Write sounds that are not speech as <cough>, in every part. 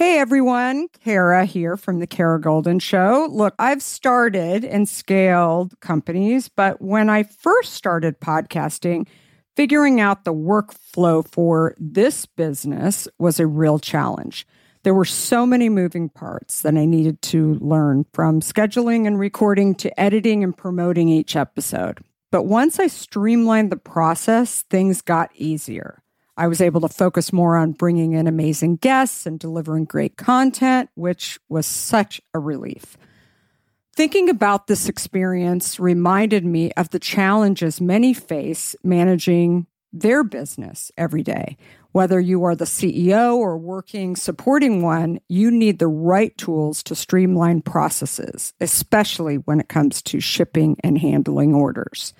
Hey everyone, Kara here from the Kara Goldin Show. Look, I've started and scaled companies, but when I first started podcasting, figuring out the workflow for this business was a real challenge. There were so many moving parts that I needed to learn from scheduling and recording to editing and promoting each episode. But once I streamlined the process, things got easier. I was able to focus more on bringing in amazing guests and delivering great content, which was such a relief. Thinking about this experience reminded me of the challenges many face managing their business every day. Whether you are the CEO or working supporting one, you need the right tools to streamline processes, especially when it comes to shipping and handling orders.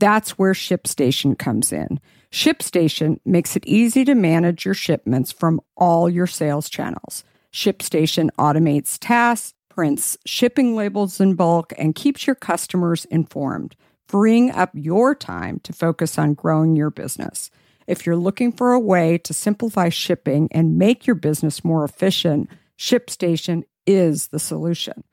That's where ShipStation comes in. ShipStation makes it easy to manage your shipments from all your sales channels. ShipStation automates tasks, prints shipping labels in bulk, and keeps your customers informed, freeing up your time to focus on growing your business. If you're looking for a way to simplify shipping and make your business more efficient, ShipStation is the solution.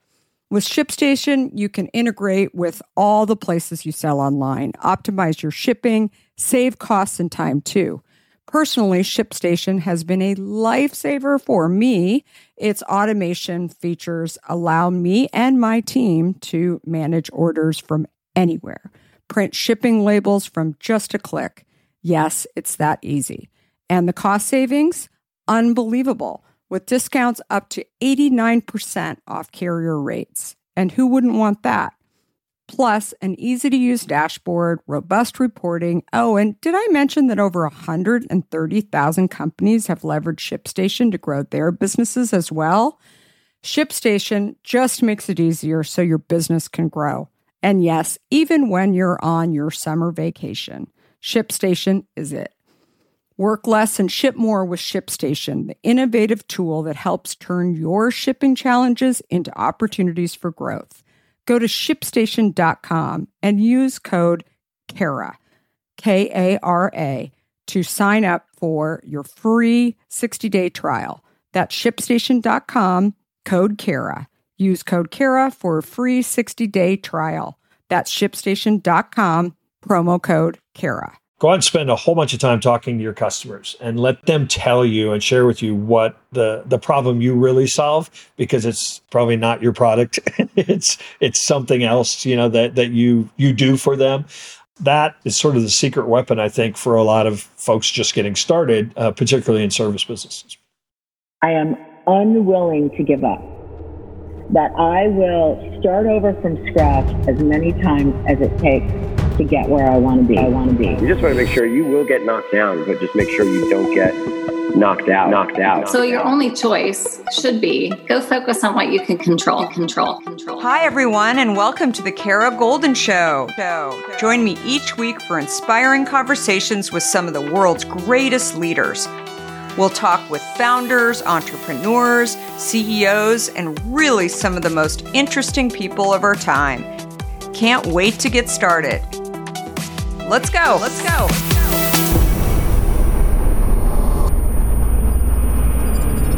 With ShipStation, you can integrate with all the places you sell online, optimize your shipping, save costs and time too. Personally, ShipStation has been a lifesaver for me. Its automation features allow me and my team to manage orders from anywhere, print shipping labels from just a click. Yes, it's that easy. And the cost savings? Unbelievable with discounts up to 89% off carrier rates. And who wouldn't want that? Plus, an easy to use dashboard, robust reporting. Oh, and did I mention that over 130,000 companies have leveraged ShipStation to grow their businesses as well? ShipStation just makes it easier so your business can grow. And yes, even when you're on your summer vacation, ShipStation is it. Work less and ship more with ShipStation, the innovative tool that helps turn your shipping challenges into opportunities for growth. Go to shipstation.com and use code KARA, K A R A, to sign up for your free 60 day trial. That's shipstation.com, code KARA. Use code KARA for a free 60 day trial. That's shipstation.com, promo code KARA go out and spend a whole bunch of time talking to your customers and let them tell you and share with you what the the problem you really solve because it's probably not your product. <laughs> It's it's something else you know that that you you do for them. That is sort of the secret weapon i think for a lot of folks just getting started uh, particularly in service businesses. I am unwilling to give up. That i will start over from scratch as many times as it takes to get where I want to be. I want to be. You just want to make sure you will get knocked down, but just make sure you don't get knocked out. Knocked out. So your only choice should be go focus on what you can control. Control. Control. Hi everyone, and welcome to the Kara Goldin Show. Join me each week for inspiring conversations with some of the world's greatest leaders. We'll talk with founders, entrepreneurs, CEOs, and really some of the most interesting people of our time. Can't wait to get started. Let's go. Let's go.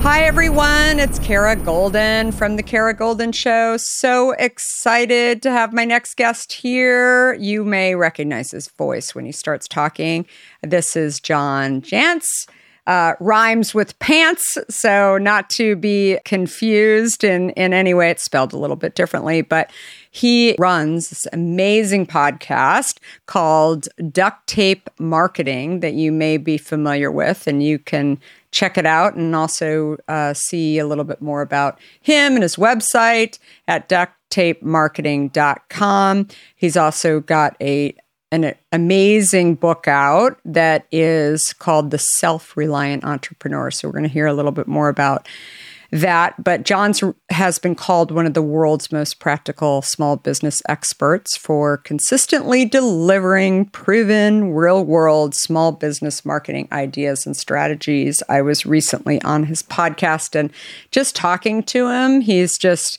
Hi, everyone. It's Kara Goldin from The Kara Goldin Show. So excited to have my next guest here. You may recognize his voice when he starts talking. This is John Jantsch. Uh, rhymes with pants, so not to be confused in, in any way. It's spelled a little bit differently, but he runs this amazing podcast called Duct Tape Marketing that you may be familiar with, and you can check it out and also uh, see a little bit more about him and his website at ducttapemarketing.com. He's also got a an amazing book out that is called The Self Reliant Entrepreneur. So, we're going to hear a little bit more about that. But John's has been called one of the world's most practical small business experts for consistently delivering proven real world small business marketing ideas and strategies. I was recently on his podcast and just talking to him, he's just.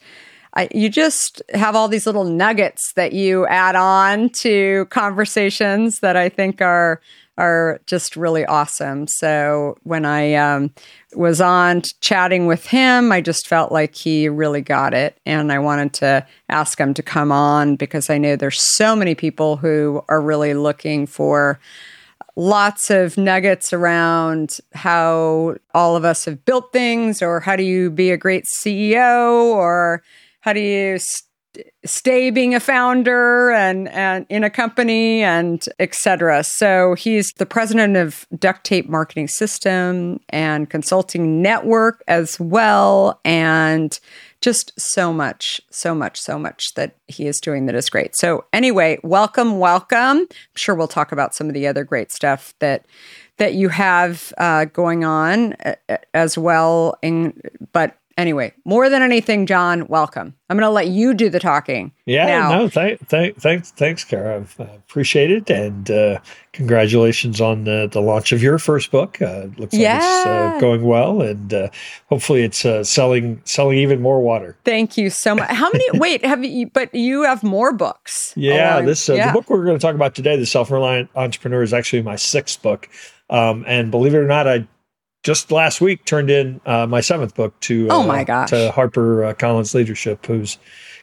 I, you just have all these little nuggets that you add on to conversations that I think are are just really awesome. So when I um, was on chatting with him, I just felt like he really got it. And I wanted to ask him to come on because I know there's so many people who are really looking for lots of nuggets around how all of us have built things or how do you be a great CEO or how do you st- stay being a founder and, and in a company and etc. So he's the president of Duct Tape Marketing System and Consulting Network as well and just so much, so much, so much that he is doing that is great. So anyway, welcome, welcome. I'm sure we'll talk about some of the other great stuff that that you have uh, going on uh, as well. In but anyway, more than anything, John, welcome. I'm going to let you do the talking. Yeah, now. no, th- th- thanks, thanks, Kara. I uh, appreciate it, and uh, congratulations on the, the launch of your first book. Uh, looks yeah. like it's uh, going well, and uh, hopefully, it's uh, selling selling even more water. Thank you so much. How many? <laughs> wait, have you? But you have more books. Yeah, along, this yeah. the book we're going to talk about today, the Self Reliant Entrepreneur, is actually my sixth book. Um, and believe it or not, I just last week turned in uh, my seventh book to oh my uh, gosh to Harper uh, Collins Leadership, who's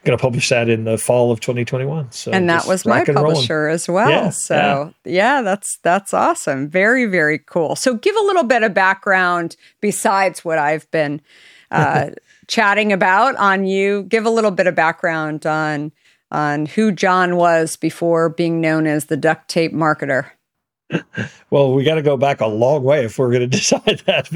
going to publish that in the fall of 2021. So and that was my publisher rolling. as well. Yeah, so yeah. yeah, that's that's awesome. Very very cool. So give a little bit of background besides what I've been uh, <laughs> chatting about on you. Give a little bit of background on on who John was before being known as the duct tape marketer well, we got to go back a long way if we're going <laughs> to decide that.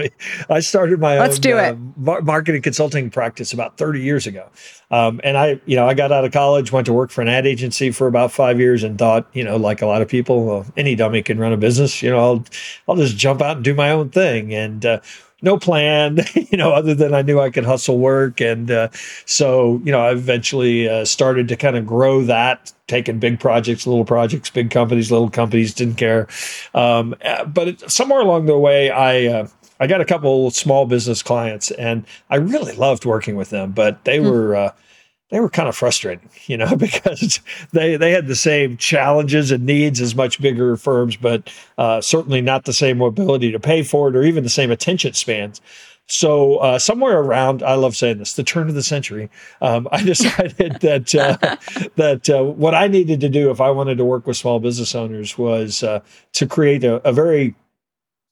I started my Let's own do it. Uh, marketing consulting practice about 30 years ago. Um, and I, you know, I got out of college, went to work for an ad agency for about five years and thought, you know, like a lot of people, well, any dummy can run a business. You know, I'll, I'll just jump out and do my own thing. And, uh, no plan, <laughs> you know, other than I knew I could hustle work. And uh, so, you know, I eventually uh, started to kind of grow that, taking big projects, little projects, big companies, little companies, didn't care. Um, uh, but it, somewhere along the way, I, uh, I got a couple small business clients and I really loved working with them, but they mm. were, uh, they were kind of frustrating, you know, <laughs> because they they had the same challenges and needs as much bigger firms, but uh, certainly not the same ability to pay for it or even the same attention spans. So uh, somewhere around, I love saying this, the turn of the century, um, <laughs> I decided that uh, <laughs> that uh, what I needed to do if I wanted to work with small business owners was uh, to create a, a very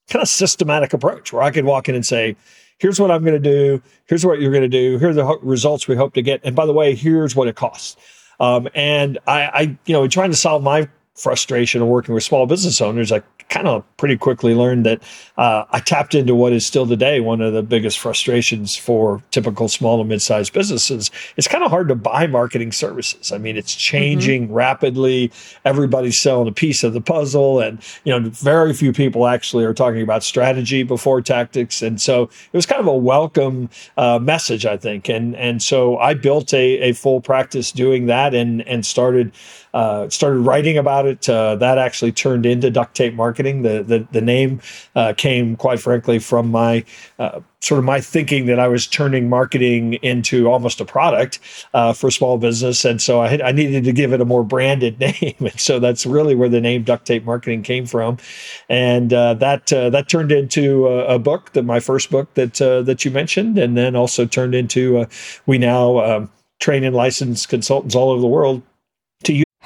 kind of systematic approach where I could walk in and say, here's what I'm going to do. Here's what you're going to do. Here are the results we hope to get. And by the way, here's what it costs. Um, and I, I, you know, trying to solve my frustration of working with small business owners, I kind of pretty quickly learned that uh, I tapped into what is still today one of the biggest frustrations for typical small and mid-sized businesses. It's kind of hard to buy marketing services. I mean, it's changing mm-hmm. rapidly. Everybody's selling a piece of the puzzle, and you know, very few people actually are talking about strategy before tactics. And so it was kind of a welcome uh, message, I think. And and so I built a, a full practice doing that, and and started uh, started writing about it. Uh, that actually turned into duct tape marketing. The the, the name uh, came, quite frankly, from my uh, sort of my thinking that I was turning marketing into almost a product uh, for small business, and so I, had, I needed to give it a more branded <laughs> name, and so that's really where the name duct tape marketing came from, and uh, that that turned into a, a, book, that my first book that that you mentioned, and then also turned into we now. Um, train and license consultants all over the world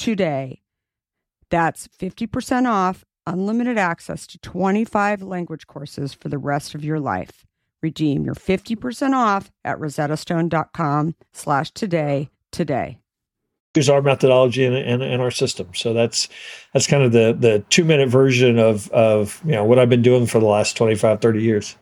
today. That's 50% off, unlimited access to 25 language courses for the rest of your life. Redeem your 50% off at rosettastone.com slash today today use our methodology and, and, and, our system. So that's that's kind of the the two minute version of of you know what I've been doing for the last 25, 30 years.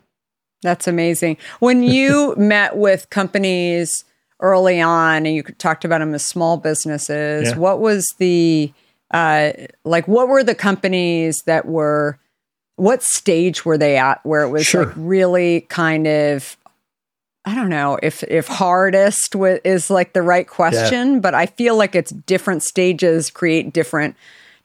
That's amazing. When you <laughs> met with companies early on and you talked about them as small businesses, yeah. what was the uh, like what were the companies that were what stage were they at where it was sure. like really kind of I don't know if if hardest w- is like the right question, yeah. but I feel like it's different stages create different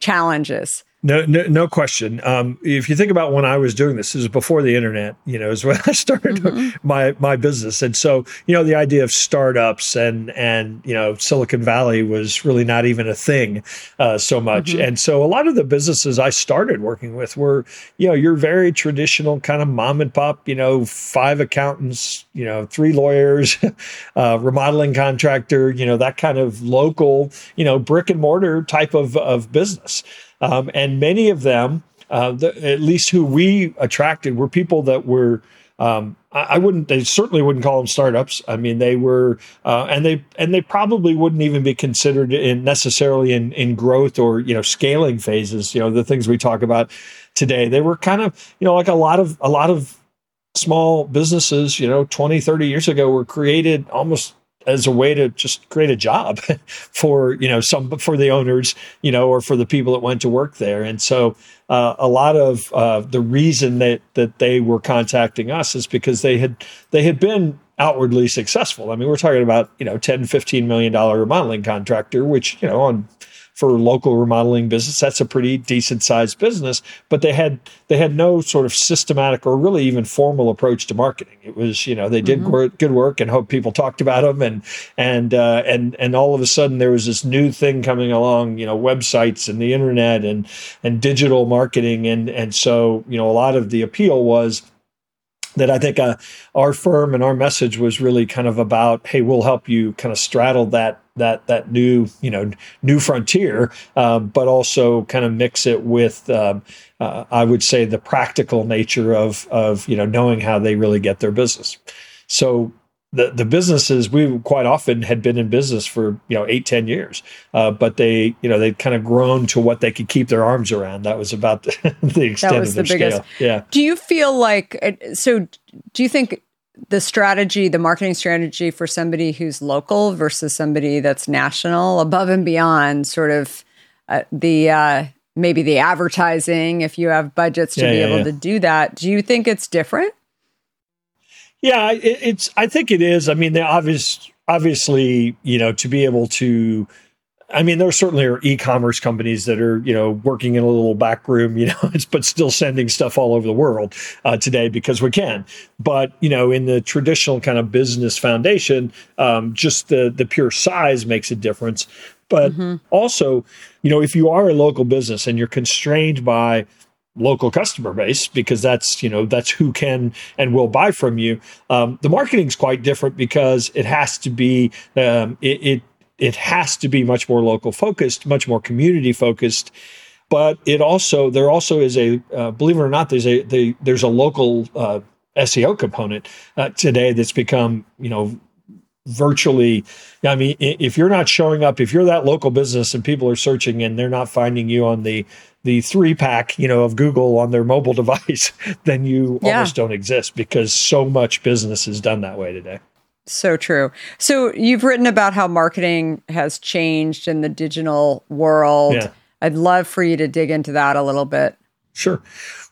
challenges. No, no, no question. Um, if you think about when I was doing this, this is before the internet. You know, is when I <laughs> started mm-hmm. my my business, and so you know the idea of startups and and you know Silicon Valley was really not even a thing uh, so much. Mm-hmm. And so a lot of the businesses I started working with were you know your very traditional kind of mom and pop. You know, five accountants, you know, three lawyers, <laughs> uh, remodeling contractor. You know, that kind of local, you know, brick and mortar type of of business. Um, and many of them, uh, the, at least who we attracted, were people that were. Um, I, I, wouldn't. They certainly wouldn't call them startups. I mean, they were, uh, and they and they probably wouldn't even be considered in necessarily in in growth or you know scaling phases. You know, the things we talk about today. They were kind of you know like a lot of a lot of small businesses. You know, 20, 30 years ago were created almost as a way to just create a job <laughs> for you know some for the owners you know or for the people that went to work there. And so uh, a lot of uh, the reason that that they were contacting us is because they had they had been outwardly successful. I mean we're talking about you know 10 15 million dollar remodeling contractor which you know on for local remodeling business. That's a pretty decent sized business, but they had they had no sort of systematic or really even formal approach to marketing. It was you know they did mm-hmm. good work and hope people talked about them and and uh, and and all of a sudden there was this new thing coming along, you know, websites and the internet and and digital marketing and and so you know a lot of the appeal was that I think uh, our firm and our message was really kind of about, hey, we'll help you kind of straddle that that that new you know new frontier, um, but also kind of mix it with um, uh, I would say the practical nature of of you know knowing how they really get their business. So the, the businesses we quite often had been in business for you know eight ten years uh, but they you know they kind of grown to what they could keep their arms around that was about <laughs> the, the extent of their the biggest. scale yeah do you feel like uh, so do you think the strategy the marketing strategy for somebody who's local versus somebody that's national above and beyond sort of uh, the uh, maybe the advertising if you have budgets to yeah, be yeah, able yeah. to do that do you think it's different yeah, it, it's. I think it is. I mean, the obvious, obviously, you know, to be able to. I mean, there certainly are e-commerce companies that are, you know, working in a little back room, you know, <laughs> but still sending stuff all over the world uh, today because we can. But you know, in the traditional kind of business foundation, um, just the the pure size makes a difference. But mm-hmm. also, you know, if you are a local business and you're constrained by local customer base because that's you know that's who can and will buy from you um, the marketing is quite different because it has to be um, it, it it has to be much more local focused, much more community focused. But it also there also is a uh, believe it or not there's a they, there's a local uh, SEO component uh, today that's become you know virtually i mean if you're not showing up if you're that local business and people are searching and they're not finding you on the the three pack you know of google on their mobile <laughs> device then you yeah. almost don't exist because so much business is done that way today so true so you've written about how marketing has changed in the digital world yeah. i'd love for you to dig into that a little bit Sure.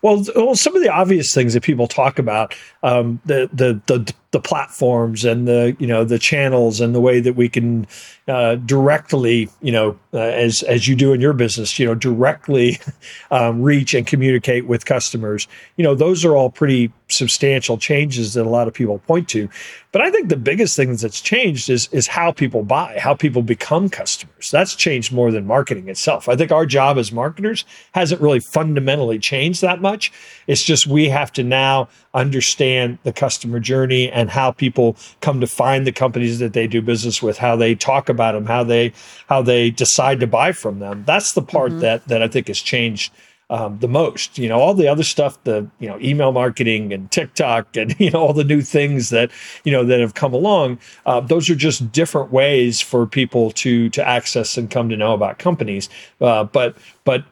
Well, well, some of the obvious things that people talk about, um, the, the the the platforms and the you know the channels and the way that we can uh, directly, you know, uh, as as you do in your business, you know, directly <laughs> um, reach and communicate with customers. You know, those are all pretty substantial changes that a lot of people point to. But I think the biggest thing that's changed is is how people buy, how people become customers. That's changed more than marketing itself. I think our job as marketers hasn't really fundamentally changed that much. It's just we have to now understand the customer journey and how people come to find the companies that they do business with, how they talk about them, how they how they decide to buy from them. That's the part mm-hmm. that that I think has changed um, the most. You know, all the other stuff, the you know, email marketing and TikTok and <laughs> you know all the new things that you know that have come along. Uh, those are just different ways for people to to access and come to know about companies. Uh, but but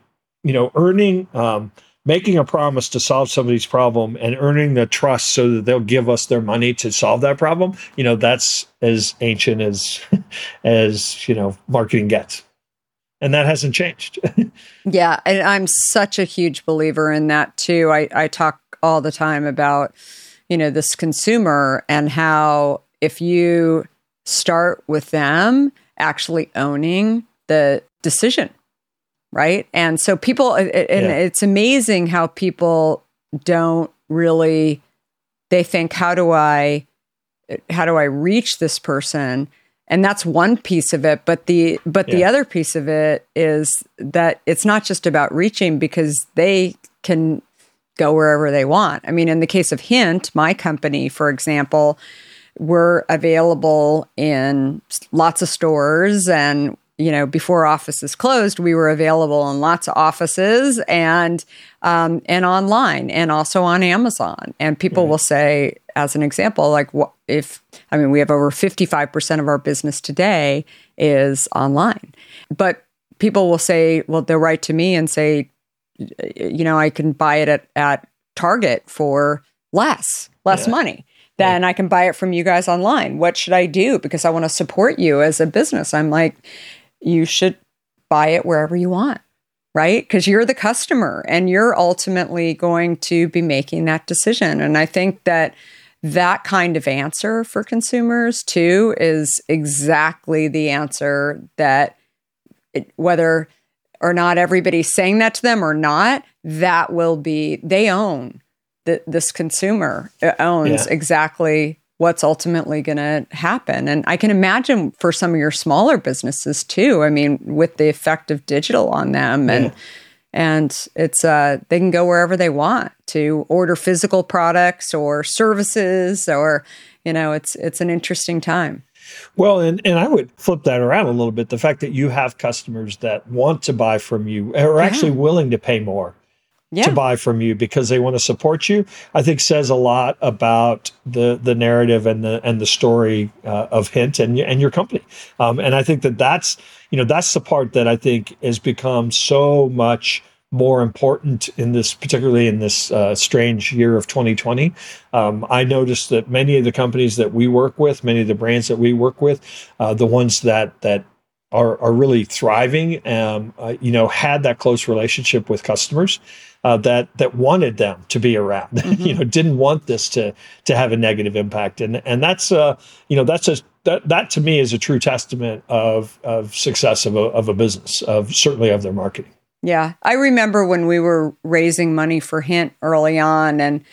you know, earning. Um, making a promise to solve somebody's problem and earning the trust so that they'll give us their money to solve that problem you know that's as ancient as <laughs> as you know marketing gets and that hasn't changed. <laughs> yeah, and I'm such a huge believer in that too. I, I talk all the time about, you know, this consumer and how if you start with them actually owning the decision, right? And so people, and yeah. it's amazing how people don't really, they think, how do I, how do I reach this person? and that's one piece of it but the but yeah. the other piece of it is that it's not just about reaching because they can go wherever they want i mean in the case of hint my company for example we're available in lots of stores and you know before offices closed we were available in lots of offices and um, and online and also on amazon and people will say as an example like what if i mean we have over 55% of our business today is online but people will say well they'll write to me and say you know i can buy it at, at target for less less yeah. money then I can buy it from you guys online. What should I do? Because I want to support you as a business. I'm like, you should buy it wherever you want, right? Because you're the customer and you're ultimately going to be making that decision. And I think that that kind of answer for consumers too is exactly the answer that it, whether or not everybody's saying that to them or not, that will be, they own the, this consumer uh, owns yeah. exactly what's ultimately going to happen. And I can imagine for some of your smaller businesses too. I mean, with the effect of digital on them yeah. and and it's uh they can go wherever they want to order physical products or services or you know, it's it's an interesting time. Well, and, and I would flip that around a little bit. The fact that you have customers that want to buy from you are yeah. actually willing to pay more yeah. to buy from you because they want to support you, I think says a lot about the the narrative and the and the story uh, of Hint and and your company. Um, and I think that that's you know that's the part that I think has become so much more important in this, particularly in this uh, strange year of 2020. Um, I noticed that many of the companies that we work with, many of the brands that we work with, uh, the ones that that are are really thriving, um, uh, you know, had that close relationship with customers uh, that that wanted them to be around. <laughs> Mm-hmm. you know, didn't want this to to have a negative impact, and and that's uh you know that's a that that to me is a true testament of of success of a of a business of certainly of their marketing. Yeah, I remember when we were raising money for Hint early on, and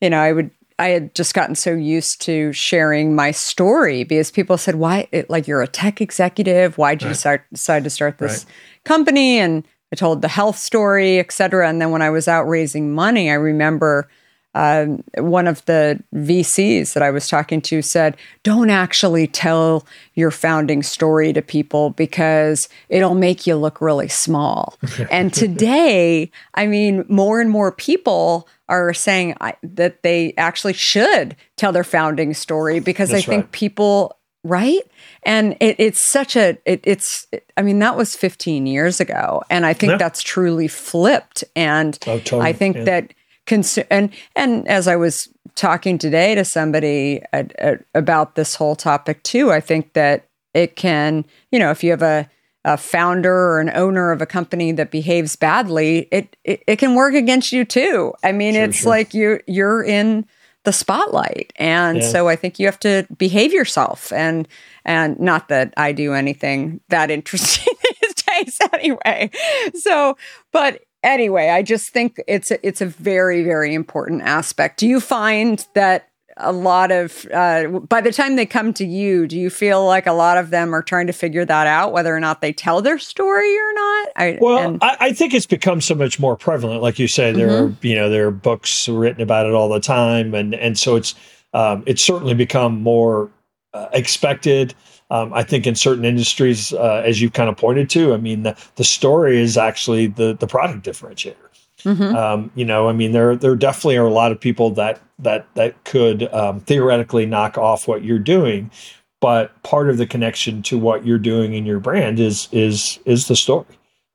you know, I would I had just gotten so used to sharing my story because people said, "Why? like you're a tech executive? Why did right. you start, decide to start this right. company?" And I told the health story, et cetera. And then when I was out raising money, I remember um, one of the VCs that I was talking to said, don't actually tell your founding story to people because it'll make you look really small. <laughs> and today, I mean, more and more people are saying I, that they actually should tell their founding story because That's I think people right and it, it's such a it, it's i mean that was 15 years ago and i think yeah. that's truly flipped and oh, totally. i think yeah. that cons- and and as I was talking today to somebody at, at, about this whole topic too, I think that it can, you know, if you have a a founder or an owner of a company that behaves badly, it it, it can work against you too. I mean, sure, it's sure. like you you're in the spotlight, and yeah. so I think you have to behave yourself. And and not that I do anything that interesting <laughs> these days anyway. So, but anyway, I just think it's a, it's a very very important aspect. Do you find that a lot of uh, by the time they come to you, do you feel like a lot of them are trying to figure that out whether or not they tell their story or not? I, well, and- I, I, think it's become so much more prevalent. Like you say, there mm-hmm. are you know there are books written about it all the time, and and so it's um, it's certainly become more uh, expected. Um, I think in certain industries, uh, as you kind of pointed to, I mean, the, the story is actually the the product differentiator. Mm-hmm. Um, you know, I mean, there there definitely are a lot of people that that that could um, theoretically knock off what you're doing, but part of the connection to what you're doing in your brand is is is the story.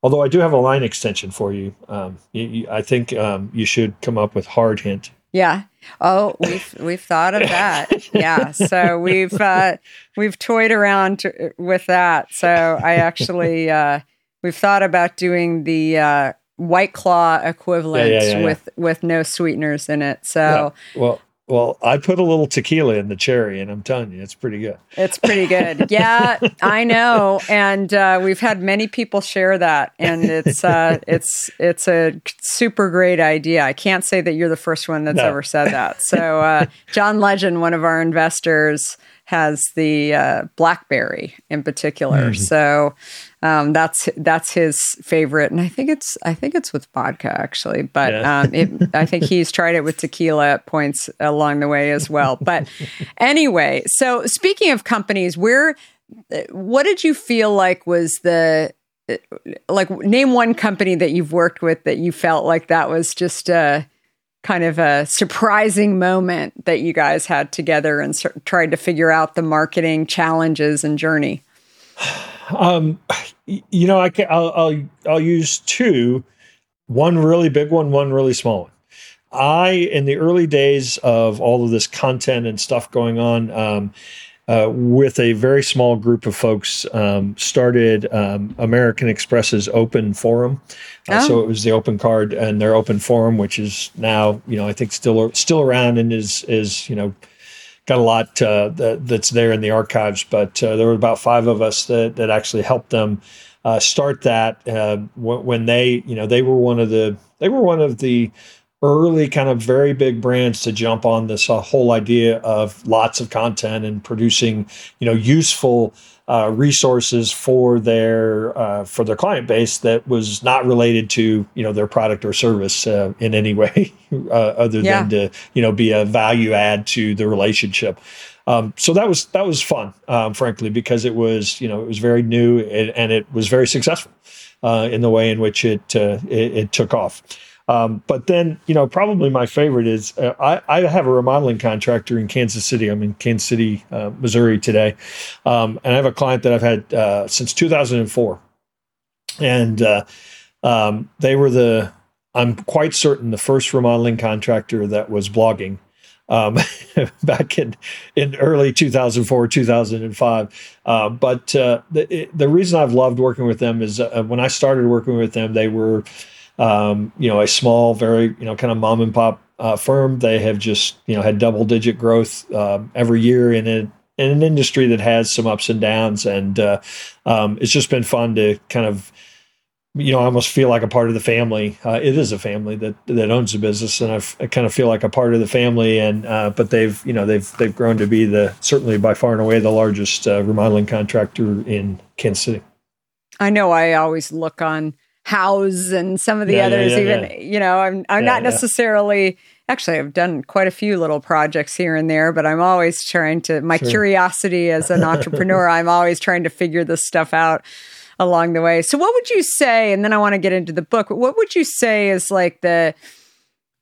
Although I do have a line extension for you, um, you, you I think um, you should come up with hard hint. Yeah. Oh, we've we've thought of that. Yeah. So we've uh, we've toyed around to, with that. So I actually uh, we've thought about doing the uh, White Claw equivalent yeah, yeah, yeah, with with no sweeteners in it. So well, well, I put a little tequila in the cherry, and I'm telling you, it's pretty good. It's pretty good. <laughs> Yeah, I know, and uh, we've had many people share that, and it's uh, <laughs> it's it's a super great idea. I can't say that you're the first one that's no. ever said that. <laughs> So, uh, John Legend, one of our investors, has the uh, blackberry in particular. Mm-hmm. So um, that's that's his favorite, and I think it's I think it's with vodka actually, but yeah. um, it, I think he's tried it with tequila at points along the way as well. But anyway, so speaking of companies, where what did you feel like was the like name one company that you've worked with that you felt like that was just a kind of a surprising moment that you guys had together and tried to figure out the marketing challenges and journey um, you know, I can, I'll, I'll, I'll use two, one really big one, one really small one. I, in the early days of all of this content and stuff going on, um, uh, with a very small group of folks, um, started um, American Express's Open Forum. Uh, oh. So it was the Open Card and their Open Forum, which is now, you know, I think still still around and is is you know got a lot uh, that, that's there in the archives. But uh, there were about five of us that, that actually helped them uh, start that uh, when they, you know, they were one of the they were one of the early kind of very big brands to jump on this uh, whole idea of lots of content and producing, you know, useful uh, resources for their uh, for their client base that was not related to you know their product or service uh, in any <laughs> way uh, other yeah. than to you know be a value add to the relationship. Um, so that was that was fun, um, frankly, because it was you know it was very new and, and it was very successful uh, in the way in which it, uh, it, it took off. Um, but then, you know, probably my favorite is uh, I, I, have a remodeling contractor in Kansas City. I'm in Kansas City, uh, Missouri today. Um, and I have a client that I've had uh, since 2004. And uh, um, they were the, I'm quite certain, the first remodeling contractor that was blogging. Um, <laughs> back in in early 2004 2005 uh, but uh, the the reason I've loved working with them is when I started working with them they were um, you know, a small, very, you know, kind of mom and pop uh, firm. They have just, you know, had double digit growth uh, every year in a, in an industry that has some ups and downs. And uh, um, it's just been fun to kind of, you know, I almost feel like a part of the family. Uh, it is a family that that owns the business, and I've, i kind of feel like a part of the family. And uh, but they've, you know, they've they've grown to be the certainly by far and away the largest uh, remodeling contractor in Kansas City. I know. I always look on Houzz and some of the yeah, others. Yeah, yeah, even you know, I'm I'm not necessarily actually I've done quite a few little projects here and there, but I'm always trying to my sure. curiosity as an entrepreneur, <laughs> I'm always trying to figure this stuff out along the way. So what would you say and then I want to get into the book. What would you say is like the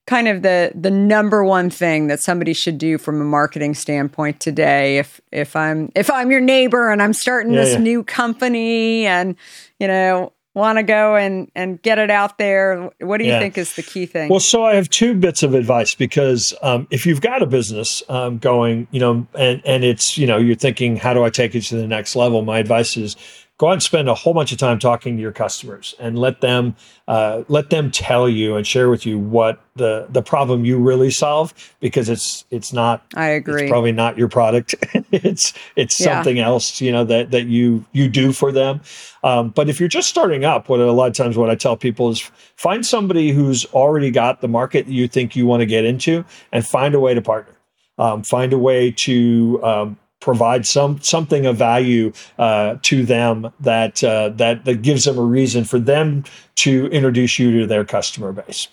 kind of the the number one thing that somebody should do from a marketing standpoint today if if I'm if I'm your neighbor and I'm starting yeah, this yeah. new company and you know want to go and and get it out there. What do you yeah. think is the key thing? Well so i have two bits of advice because um, if you've got a business um, going you know and and it's you know you're thinking how do i take it to the next level? My advice is go out and spend a whole bunch of time talking to your customers and let them uh, let them tell you and share with you what the the problem you really solve because it's it's not I agree. it's probably not your product. <laughs> It's it's yeah. something else you know that that you you do for them. Um, but if you're just starting up what a lot of times what I tell people is find somebody who's already got the market you think you want to get into and find a way to partner. Um, find a way to um, provide some something of value uh, to them that uh, that that gives them a reason for them to introduce you to their customer base.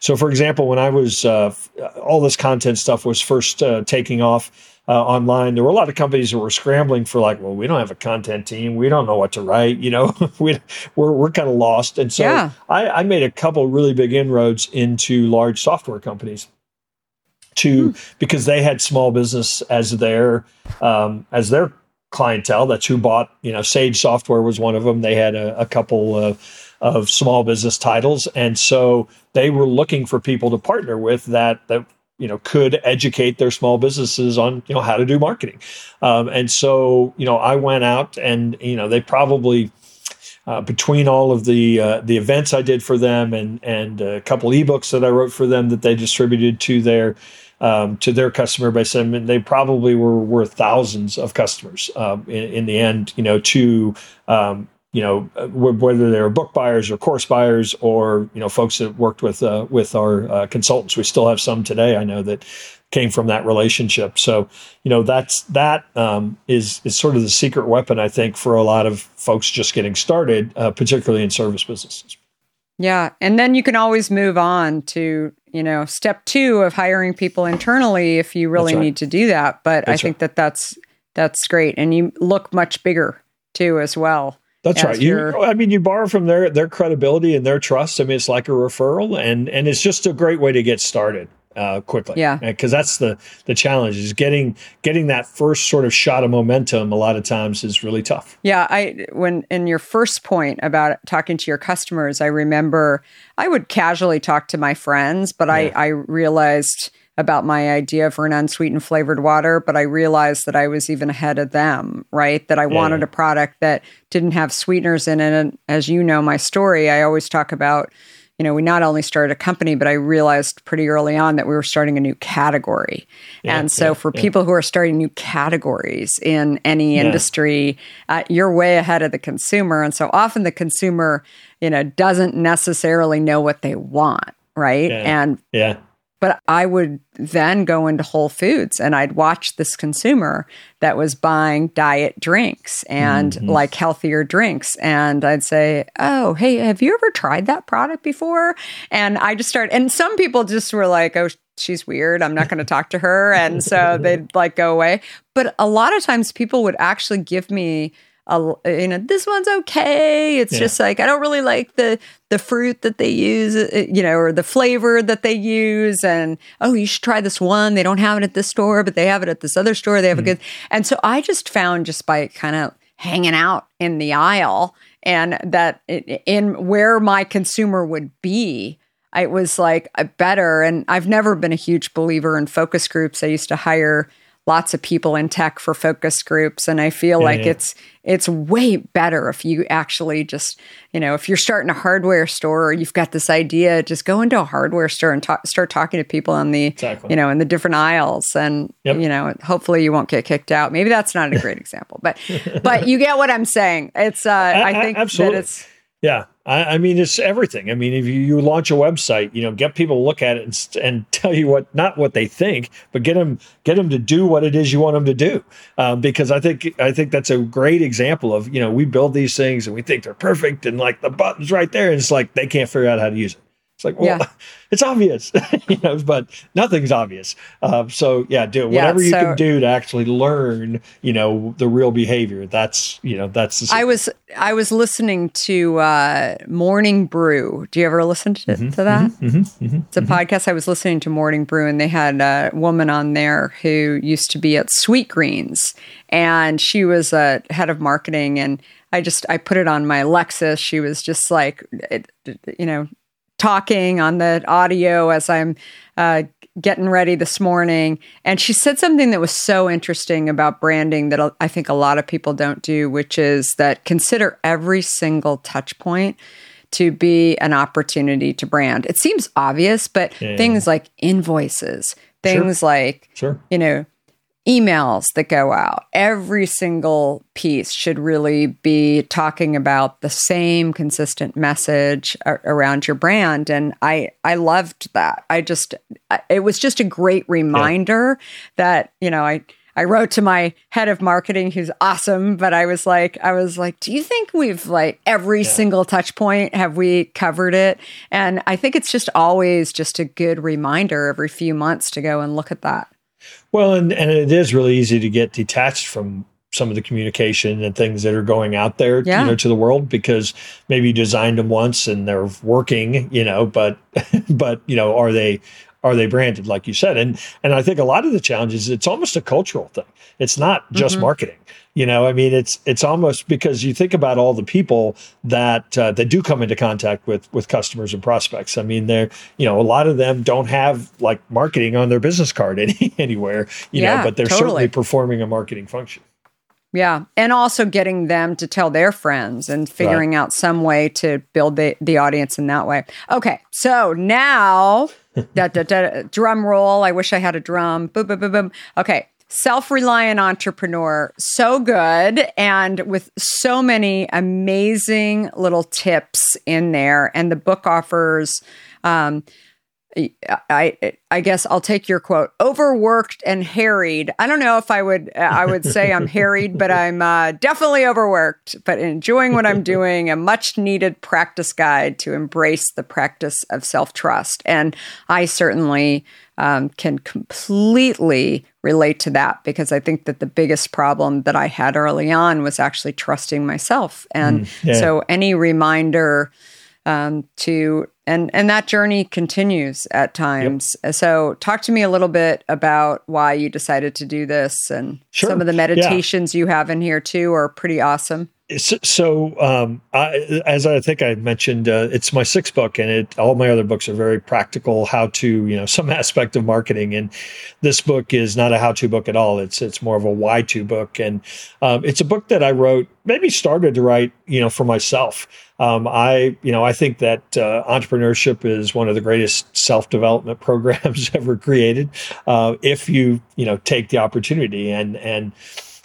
So, for example, when I was uh, all this content stuff was first uh, taking off. Uh, online, there were a lot of companies that were scrambling for like, well, we don't have a content team, we don't know what to write, you know, <laughs> we, we're we're kind of lost. And so yeah. I, I made a couple really big inroads into large software companies to hmm. because they had small business as their um, as their clientele. That's who bought. You know, Sage Software was one of them. They had a, a couple of, of small business titles, and so they were looking for people to partner with that that you know could educate their small businesses on you know how to do marketing. Um, and so you know, I went out and you know they probably. Uh, between all of the uh, the events I did for them and and a couple ebooks that I wrote for them that they distributed to their um, to their customer base. I mean, they probably were worth thousands of customers um, in, in, the end. You know, to um, you know whether they were book buyers or course buyers or you know folks that worked with uh, with our uh, consultants. We still have some today. I know that came from that relationship. So you know that's that um, is is sort of the secret weapon I think for a lot of folks just getting started, uh, particularly in service businesses. Yeah. And then you can always move on to, you know, step two of hiring people internally if you really right. need to do that. But that's I think right. that that's, that's great. And you look much bigger too, as well. That's right. You, I mean, you borrow from their their credibility and their trust. I mean, it's like a referral, and and it's just a great way to get started uh, quickly. Yeah, because that's the the challenge is getting getting that first sort of shot of momentum. A lot of times is really tough. Yeah, I when in your first point about talking to your customers, I remember I would casually talk to my friends, but yeah. I I realized about my idea for an unsweetened flavored water, but I realized that I was even ahead of them, right? That I yeah. wanted a product that didn't have sweeteners in it. And as you know, my story, I always talk about you know, we not only started a company, but I realized pretty early on that we were starting a new category. Yeah, and so, yeah, for yeah. people who are starting new categories in any industry, uh, you're way ahead of the consumer. And so, often the consumer, you know, doesn't necessarily know what they want, right? And yeah. But I would then go into Whole Foods and I'd watch this consumer that was buying diet drinks and mm-hmm. like healthier drinks. And I'd say, Oh, hey, have you ever tried that product before? And I just start, and some people just were like, Oh, she's weird. I'm not going to talk to her. And so they'd like go away. But a lot of times people would actually give me a, you know this one's okay. It's yeah. just like i don't really like the the fruit that they use uh, you know or the flavor that they use. And oh you should try this one. They don't have it at this store but they have it at this other store. They have mm-hmm. a good and so i just found just by kind of hanging out in the aisle and that in where my consumer would be it was like better. And i've never been a huge believer in focus groups. I used to hire lots of people in tech for focus groups and i feel yeah, like yeah. it's it's way better if you actually just you know if you're starting a hardware store or you've got this idea just go into a hardware store and talk, start talking to people on the exactly. you know in the different aisles and yep. you know hopefully you won't get kicked out maybe that's not a great <laughs> example but but you get what i'm saying it's uh i, I think that it's yeah, I, I, mean it's everything. I mean, if you, you, launch a website, you know, get people to look at it and, and, <laughs> tell you what not what they think, but get them get them to do what it is you want them to do. Um, because I think I think that's a great example of you know we build these things and we think they're perfect and like the buttons right there, and it's like they can't figure out how to use it. It's like, well, yeah. <laughs> it's obvious, <laughs> you know, but nothing's obvious. Uh, so yeah, do whatever yeah, so, you can do to actually learn, you know, the real behavior. That's you know, that's. The I was I was listening to uh, Morning Brew. Do you ever listen to, mm-hmm, to that? Mm-hmm, mm-hmm, mm-hmm it's a mm-hmm. podcast. I was listening to Morning Brew, and they had a woman on there who used to be at Sweet Greens, and she was a head of marketing and I just I put it on my Lexus. She was just like, you know, talking on the audio as I'm uh, getting ready this morning, and she said something that was so interesting about branding that I think a lot of people don't do, which is that consider every single touch point to be an opportunity to brand. It seems obvious, but yeah. things like invoices, things sure. like sure. you know emails that go out. Every single piece should really be talking about the same consistent message around your brand and I I loved that. I just it was just a great reminder yeah. that, you know, I I wrote to my head of marketing who's awesome, but I was like I was like, "Do you think we've like every yeah. single touch point have we covered it?" And I think it's just always just a good reminder every few months to go and look at that. Well, and, and it is really easy to get detached from some of the communication and things that are going out there, yeah. you know, to the world because maybe you designed them once and they're working, you know, but <laughs> but you know, are they are they branded like you said? And and I think a lot of the challenges it's almost a cultural thing. It's not just mm-hmm. marketing. You know, I mean, it's it's almost because you think about all the people that uh, that do come into contact with with customers and prospects. I mean, they're you know a lot of them don't have like marketing on their business card <laughs> any, anywhere. You yeah, know, but they're totally. certainly performing a marketing function. Yeah. And also getting them to tell their friends and figuring right. out some way to build the, the audience in that way. Okay. So now, <laughs> da, da, da, drum roll. I wish I had a drum. Boom, boom, boom, boom. Okay self reliant entrepreneur. So good. And with so many amazing little tips in there. And the book offers, um, I I guess I'll take your quote. Overworked and harried. I don't know if I would I would <laughs> say I'm harried, but I'm uh, definitely overworked. But enjoying what I'm doing. A much needed practice guide to embrace the practice of self trust, and I certainly um, can completely relate to that because I think that the biggest problem that I had early on was actually trusting myself, and mm, yeah. so any reminder um, to and and that journey continues at times. Yep. So, talk to me a little bit about why you decided to do this, and sure. some of the meditations yeah. you have in here too are pretty awesome. So, so um, I, as I think I mentioned, uh, it's my sixth book, and it, all my other books are very practical, how to, you know, some <laughs> aspect of marketing. And this book is not a how-to book at all. It's it's more of a why-to book, and um, it's a book that I wrote, maybe started to write, you know, for myself. Um, I, you know, I think that uh, entrepreneurship is one of the greatest self-development <laughs> programs ever created. Uh, if you, you know, take the opportunity and and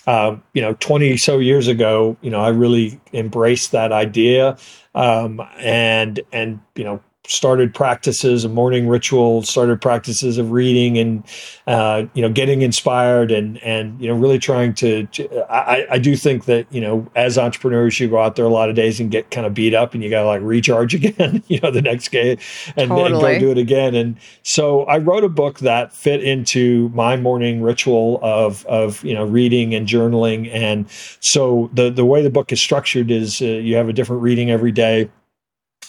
uh, you know, 20 so years ago, you know, I really embraced that idea. Um, and, and, you know, started practices of morning ritual, started practices of reading and, uh, you know, getting inspired and, and, you know, really trying to, I, I do think that, you know, as entrepreneurs, you go out there a lot of days and get kind of beat up and you got to like recharge <laughs> again, you know, the next day and, totally. and, go do it again. And so I wrote a book that fit into my morning ritual of, of, you know, reading and journaling. And so the, the way the book is structured is uh, you have a different reading every day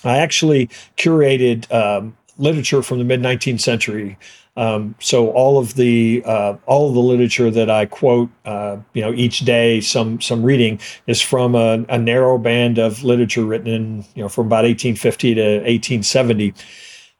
I actually curated um, literature from the mid 19th century. Um, so all of the uh, all of the literature that I quote, uh, you know, each day, some some reading is from a, a, narrow band of literature written in, you know, from about 1850 to 1870.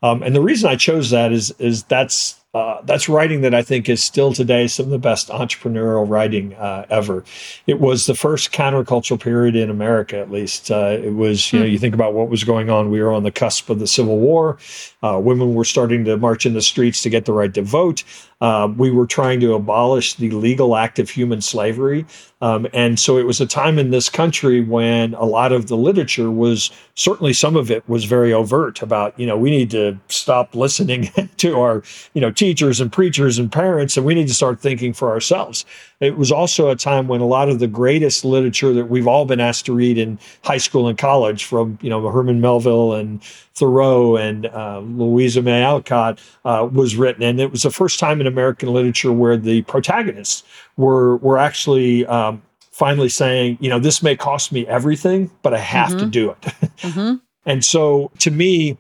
Um, and the reason I chose that is is that's uh, that's writing that I think is still today some of the best entrepreneurial writing uh, ever. It was the first countercultural period in America, at least. Uh, it was, you know, hmm. you think about what was going on. We were on the cusp of the Civil War. Uh, women were starting to march in the streets to get the right to vote. Uh, we were trying to abolish the legal act of human slavery. Um, and so it was a time in this country when a lot of the literature was certainly some of it was very overt about, you know, we need to stop listening <laughs> to our, you know, teachers and preachers and parents, and we need to start thinking for ourselves. It was also a time when a lot of the greatest literature that we've all been asked to read in high school and college, from, you know, Herman Melville and Thoreau and uh, Louisa May Alcott uh, was written, and it was the first time in American literature where the protagonists were were actually um, finally saying, you know, this may cost me everything, but I have mm-hmm. to do it. <laughs> mm-hmm. And so, to me,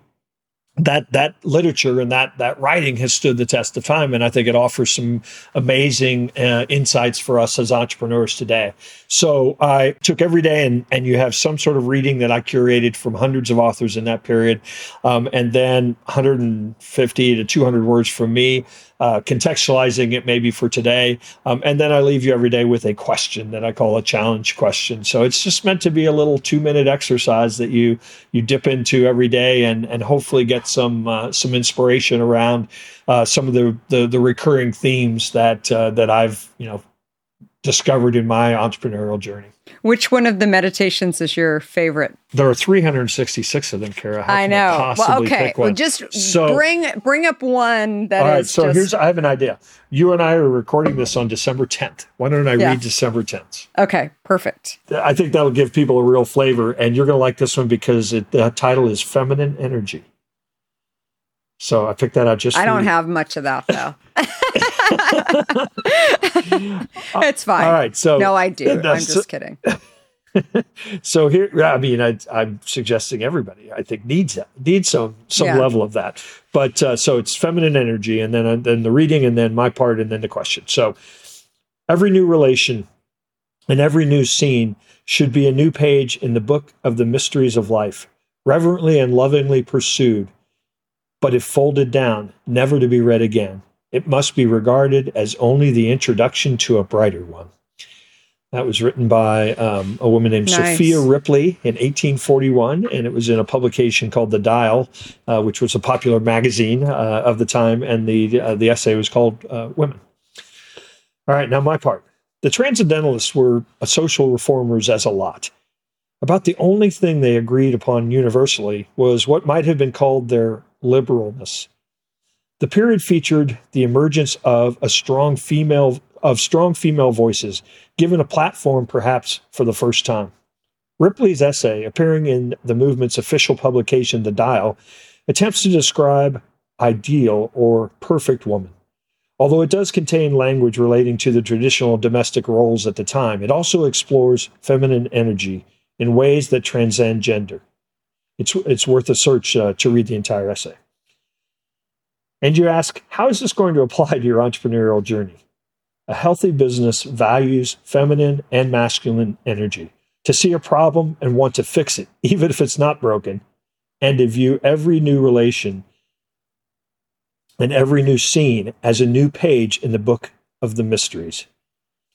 that that literature and that that writing has stood the test of time, and I think it offers some amazing uh, insights for us as entrepreneurs today. So I took every day, and and you have some sort of reading that I curated from hundreds of authors in that period, um, and then 150 to 200 words from me uh, contextualizing it maybe for today. Um, and then I leave you every day with a question that I call a challenge question. So it's just meant to be a little two minute exercise that you you dip into every day and and hopefully get some uh, some inspiration around uh, some of the, the, the recurring themes that uh, that I've you know discovered in my entrepreneurial journey. Which one of the meditations is your favorite? There are 366 of them, Kara. How I know. well, okay. Well, just so, bring bring up one that all right, So just... here's I have an idea. You and I are recording this on December 10th. Why don't I yeah. read December 10th? Okay, perfect. I think that'll give people a real flavor, and you're going to like this one because it, the title is "Feminine Energy." So I picked that out just. I don't you. have much of that though. <laughs> <laughs> it's fine. All right. So no, I do. <laughs> I'm just kidding. <laughs> so here, I mean, I, am suggesting everybody I think needs that, needs some some yeah. level of that. But uh, so it's feminine energy, and then uh, then the reading, and then my part, and then the question. So every new relation and every new scene should be a new page in the book of the mysteries of life, reverently and lovingly pursued but if folded down, never to be read again, it must be regarded as only the introduction to a brighter one. That was written by um, a woman named nice. Sophia Ripley in 1841, and it was in a publication called The Dial, uh, which was a popular magazine uh, of the time, and the uh, the essay was called uh, "Women." All right, now my part. The Transcendentalists were social reformers as a lot. About the only thing they agreed upon universally was what might have been called their liberalness. The period featured the emergence of a strong female of strong female voices, given a platform perhaps for the first time. Ripley's essay, appearing in the movement's official publication, The Dial, attempts to describe ideal or perfect woman. Although it does contain language relating to the traditional domestic roles at the time, it also explores feminine energy in ways that transcend gender. It's, it's worth a search uh, to read the entire essay. And you ask, how is this going to apply to your entrepreneurial journey? A healthy business values feminine and masculine energy to see a problem and want to fix it, even if it's not broken, and to view every new relation and every new scene as a new page in the book of the mysteries.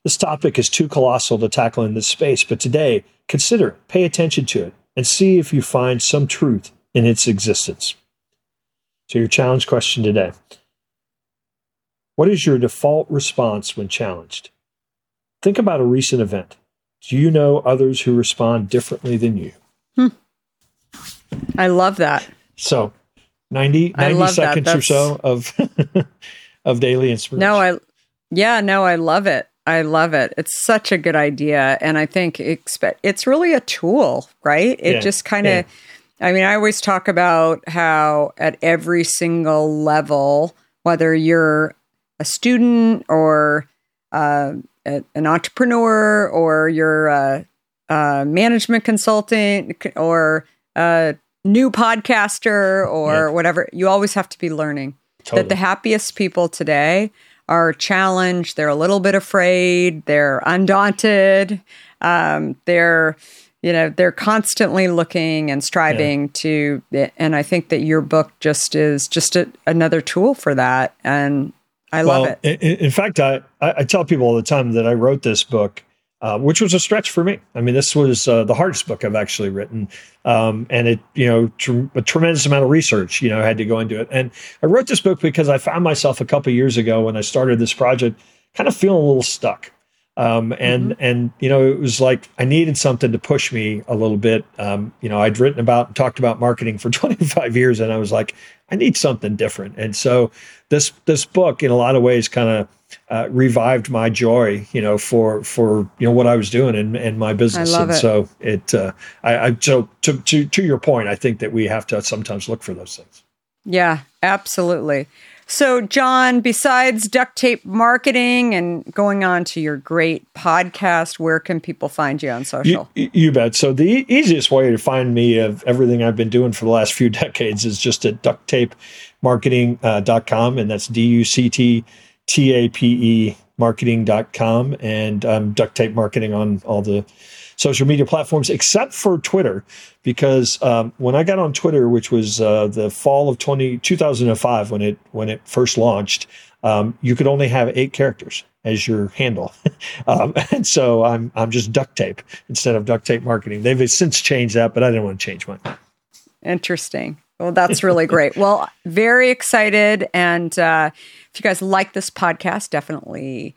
This topic is too colossal to tackle in this space, but today, consider pay attention to it, and see if you find some truth in its existence. So, your challenge question today What is your default response when challenged? Think about a recent event. Do you know others who respond differently than you? Hmm. I love that. So, 90, 90 seconds or so of <laughs> of daily inspiration. No, I yeah, no, I love it. I love it. It's such a good idea. And I think expect it's really a tool, right? It yeah, just kind of, yeah. I mean, I always talk about how at every single level, whether you're a student or uh, an entrepreneur or you're a, a management consultant or a new podcaster or yeah. whatever, you always have to be learning. Totally. That the happiest people today are challenged. They're a little bit afraid. They're undaunted. Um, they're you know they're constantly looking and striving yeah. to and i think that your book just is just a, another tool for that and i well, love it in, in fact I, I tell people all the time that i wrote this book uh, which was a stretch for me. I mean, this was uh, the hardest book I've actually written, um, and it, you know, tr- a tremendous amount of research, you know, had to go into it. And I wrote this book because I found myself a couple years ago when I started this project, kind of feeling a little stuck. Um, and mm-hmm. and you know it was like I needed something to push me a little bit. Um, you know I'd written about and talked about marketing for <laughs> 25 years, and I was like I need something different. And so this this book, in a lot of ways, kind of uh, revived my joy, you know, for for you know what I was doing in, in my business. I love and it. so it, uh, I, I so to, to to your point, I think that we have to sometimes look for those things. Yeah, absolutely. So, John, besides duct tape marketing and going on to your great podcast, where can people find you on social? You, you bet. So, the easiest way to find me of everything I've been doing for the last few <laughs> decades is just at ducttapemarketing.com, uh, and that's D U C T T A P E marketing.com. And um, duct tape marketing on all the social media platforms except for Twitter, because um, when I got on Twitter, which was uh, the fall of 20, 2005 when it when it first launched, um, you could only have eight characters as your handle, <laughs> um, and so I'm I'm just duct tape instead of duct tape marketing. They've since changed that, but I didn't want to change mine. Interesting. Well, that's really great. <laughs> Well, very excited, and uh, if you guys like this podcast, definitely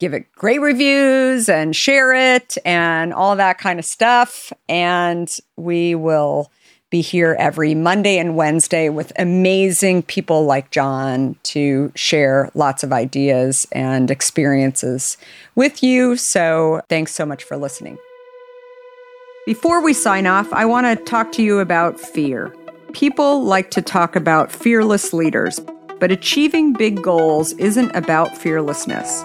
give it great reviews and share it and all that kind of stuff. And we will be here every Monday and Wednesday with amazing people like John to share lots of ideas and experiences with you. So thanks so much for listening. Before we sign off, I want to talk to you about fear. People like to talk about fearless leaders, but achieving big goals isn't about fearlessness.